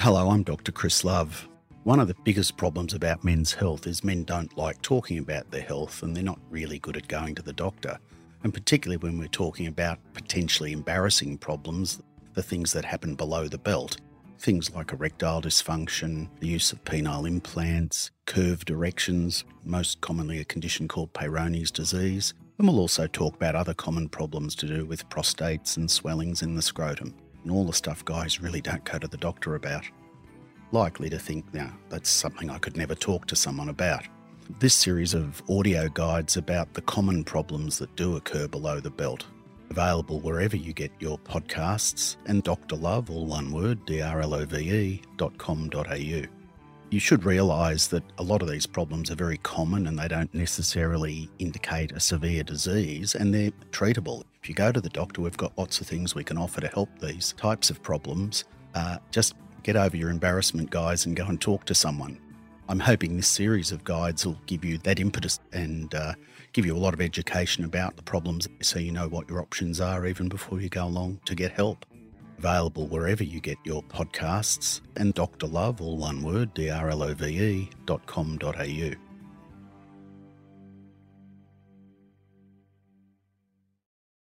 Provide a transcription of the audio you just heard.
Hello, I'm Dr. Chris Love. One of the biggest problems about men's health is men don't like talking about their health and they're not really good at going to the doctor. And particularly when we're talking about potentially embarrassing problems, the things that happen below the belt. Things like erectile dysfunction, the use of penile implants, curved erections, most commonly a condition called Peyronie's disease. And we'll also talk about other common problems to do with prostates and swellings in the scrotum and all the stuff guys really don't go to the doctor about. Likely to think, now, that's something I could never talk to someone about. This series of audio guides about the common problems that do occur below the belt. Available wherever you get your podcasts and Dr. Love, all one word, D-R-L-O-V-E dot com dot au. You should realise that a lot of these problems are very common and they don't necessarily indicate a severe disease and they're treatable. If you go to the doctor, we've got lots of things we can offer to help these types of problems. Uh, just get over your embarrassment, guys, and go and talk to someone. I'm hoping this series of guides will give you that impetus and uh, give you a lot of education about the problems so you know what your options are even before you go along to get help available wherever you get your podcasts, and Dr. Love, all one word, D R L O V E dot com dot au.